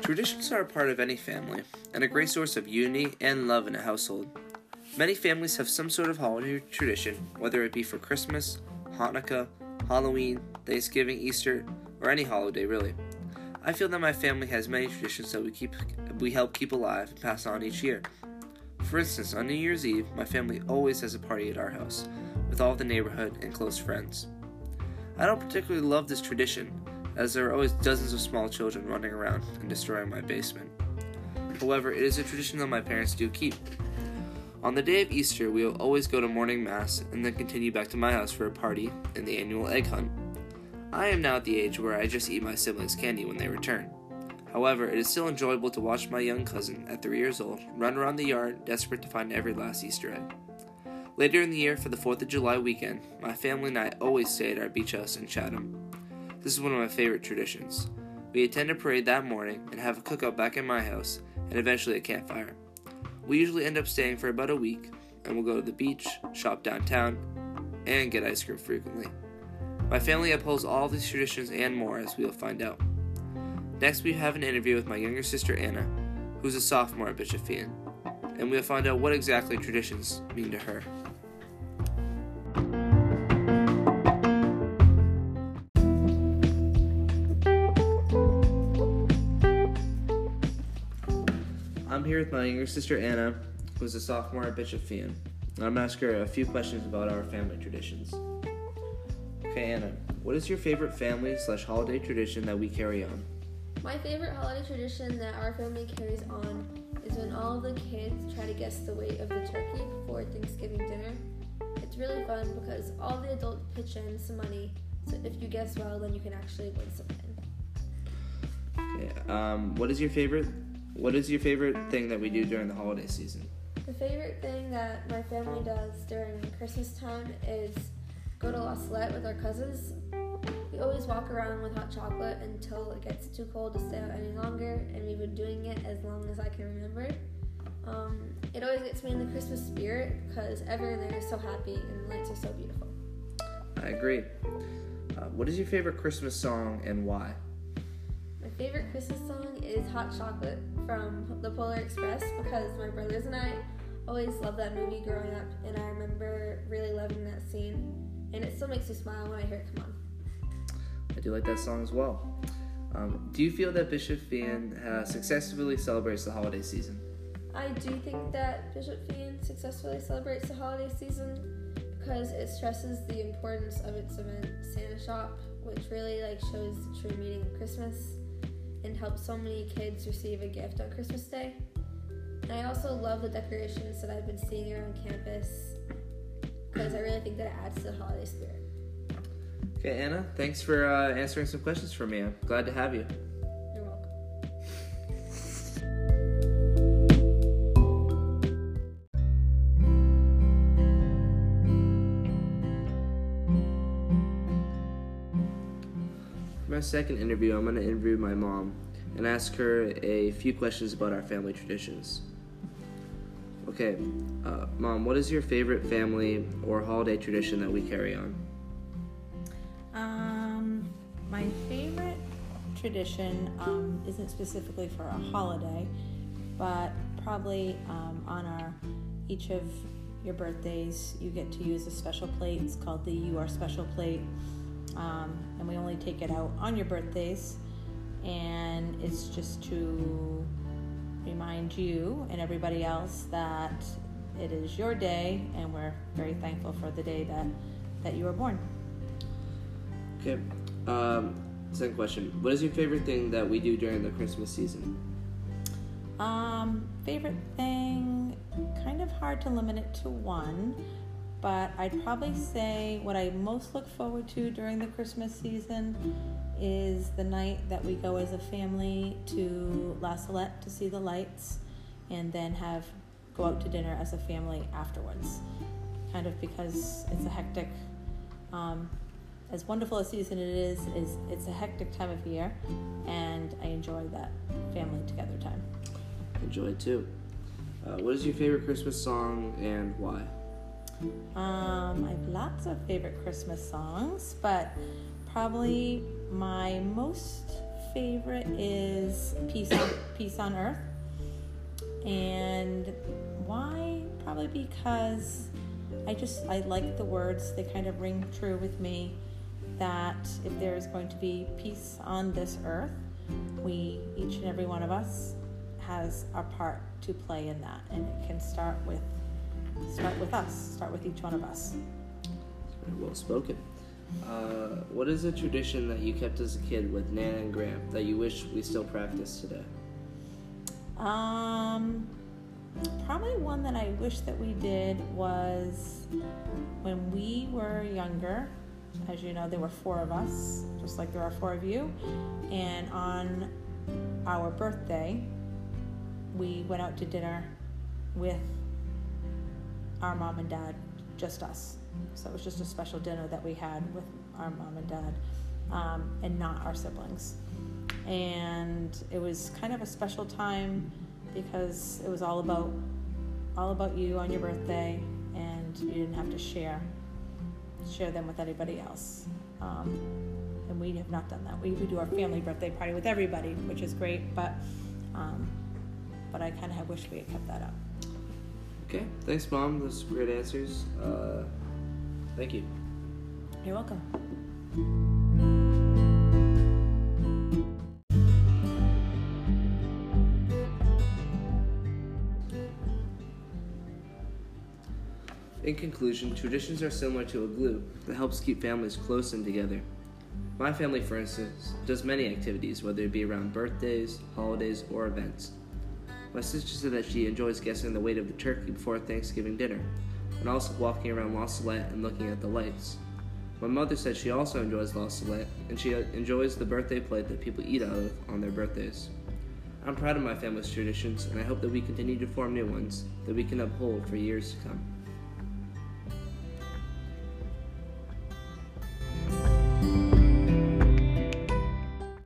Traditions are a part of any family and a great source of unity and love in a household. Many families have some sort of holiday tradition, whether it be for Christmas, Hanukkah, Halloween, Thanksgiving, Easter, or any holiday really. I feel that my family has many traditions that we keep we help keep alive and pass on each year. For instance, on New Year's Eve, my family always has a party at our house with all the neighborhood and close friends. I don't particularly love this tradition, as there are always dozens of small children running around and destroying my basement. However, it is a tradition that my parents do keep. On the day of Easter, we will always go to morning mass and then continue back to my house for a party and the annual egg hunt. I am now at the age where I just eat my siblings' candy when they return. However, it is still enjoyable to watch my young cousin, at three years old, run around the yard desperate to find every last Easter egg. Later in the year, for the 4th of July weekend, my family and I always stay at our beach house in Chatham. This is one of my favorite traditions. We attend a parade that morning and have a cookout back in my house, and eventually a campfire. We usually end up staying for about a week, and we'll go to the beach, shop downtown, and get ice cream frequently. My family upholds all these traditions and more, as we will find out. Next, we have an interview with my younger sister Anna, who's a sophomore at Bishop Feehan, and we'll find out what exactly traditions mean to her. I'm here with my younger sister Anna, who's a sophomore at Bishop. And I'm going to ask her a few questions about our family traditions. Okay, Anna, what is your favorite family slash holiday tradition that we carry on? My favorite holiday tradition that our family carries on is when all of the kids try to guess the weight of the turkey before Thanksgiving dinner. It's really fun because all the adults pitch in some money, so if you guess well, then you can actually win something. Okay, um, what is your favorite? What is your favorite thing that we do during the holiday season? The favorite thing that my family does during Christmas time is go to La Salette with our cousins. We always walk around with hot chocolate until it gets too cold to stay out any longer, and we've been doing it as long as I can remember. Um, it always gets me in the Christmas spirit because everyone there is so happy and the lights are so beautiful. I agree. Uh, what is your favorite Christmas song and why? My favorite Christmas song is Hot Chocolate from the Polar Express because my brothers and I always loved that movie growing up, and I remember really loving that scene, and it still makes me smile when I hear it come on. Do like that song as well. Um, do you feel that Bishop Feehan uh, successfully celebrates the holiday season? I do think that Bishop Feehan successfully celebrates the holiday season because it stresses the importance of its event, Santa Shop, which really like shows the true meaning of Christmas and helps so many kids receive a gift on Christmas Day. And I also love the decorations that I've been seeing around campus because I really think that it adds to the holiday spirit. Okay, Anna, thanks for uh, answering some questions for me. I'm glad to have you. You're welcome. For my second interview, I'm going to interview my mom and ask her a few questions about our family traditions. Okay, uh, Mom, what is your favorite family or holiday tradition that we carry on? My favorite tradition um, isn't specifically for a holiday, but probably um, on our each of your birthdays, you get to use a special plate. It's called the You Are Special plate, um, and we only take it out on your birthdays, and it's just to remind you and everybody else that it is your day, and we're very thankful for the day that that you were born. Okay, um, second question. What is your favorite thing that we do during the Christmas season? Um, favorite thing, kind of hard to limit it to one, but I'd probably say what I most look forward to during the Christmas season is the night that we go as a family to La Salette to see the lights and then have go out to dinner as a family afterwards. Kind of because it's a hectic um, as wonderful a season it is, is it's a hectic time of year, and I enjoy that family together time. Enjoy it too. Uh, what is your favorite Christmas song and why? Um, I have lots of favorite Christmas songs, but probably my most favorite is Peace on, Peace on Earth. And why? Probably because I just I like the words. They kind of ring true with me that if there is going to be peace on this earth, we each and every one of us has a part to play in that, and it can start with start with us, start with each one of us. Very well spoken. Uh, what is a tradition that you kept as a kid with Nana and Graham that you wish we still practice today? Um, probably one that I wish that we did was when we were younger. As you know, there were four of us, just like there are four of you. And on our birthday, we went out to dinner with our mom and dad, just us. So it was just a special dinner that we had with our mom and dad, um, and not our siblings. And it was kind of a special time because it was all about all about you on your birthday, and you didn't have to share share them with anybody else. Um, and we have not done that. We, we do our family birthday party with everybody, which is great, but um, but I kind of wish we had kept that up. Okay, thanks, Mom. Those are great answers. Uh, thank you. You're welcome. In conclusion, traditions are similar to a glue that helps keep families close and together. My family, for instance, does many activities, whether it be around birthdays, holidays, or events. My sister said that she enjoys guessing the weight of the turkey before Thanksgiving dinner, and also walking around La Salette and looking at the lights. My mother said she also enjoys La Salette, and she enjoys the birthday plate that people eat out of on their birthdays. I'm proud of my family's traditions, and I hope that we continue to form new ones that we can uphold for years to come.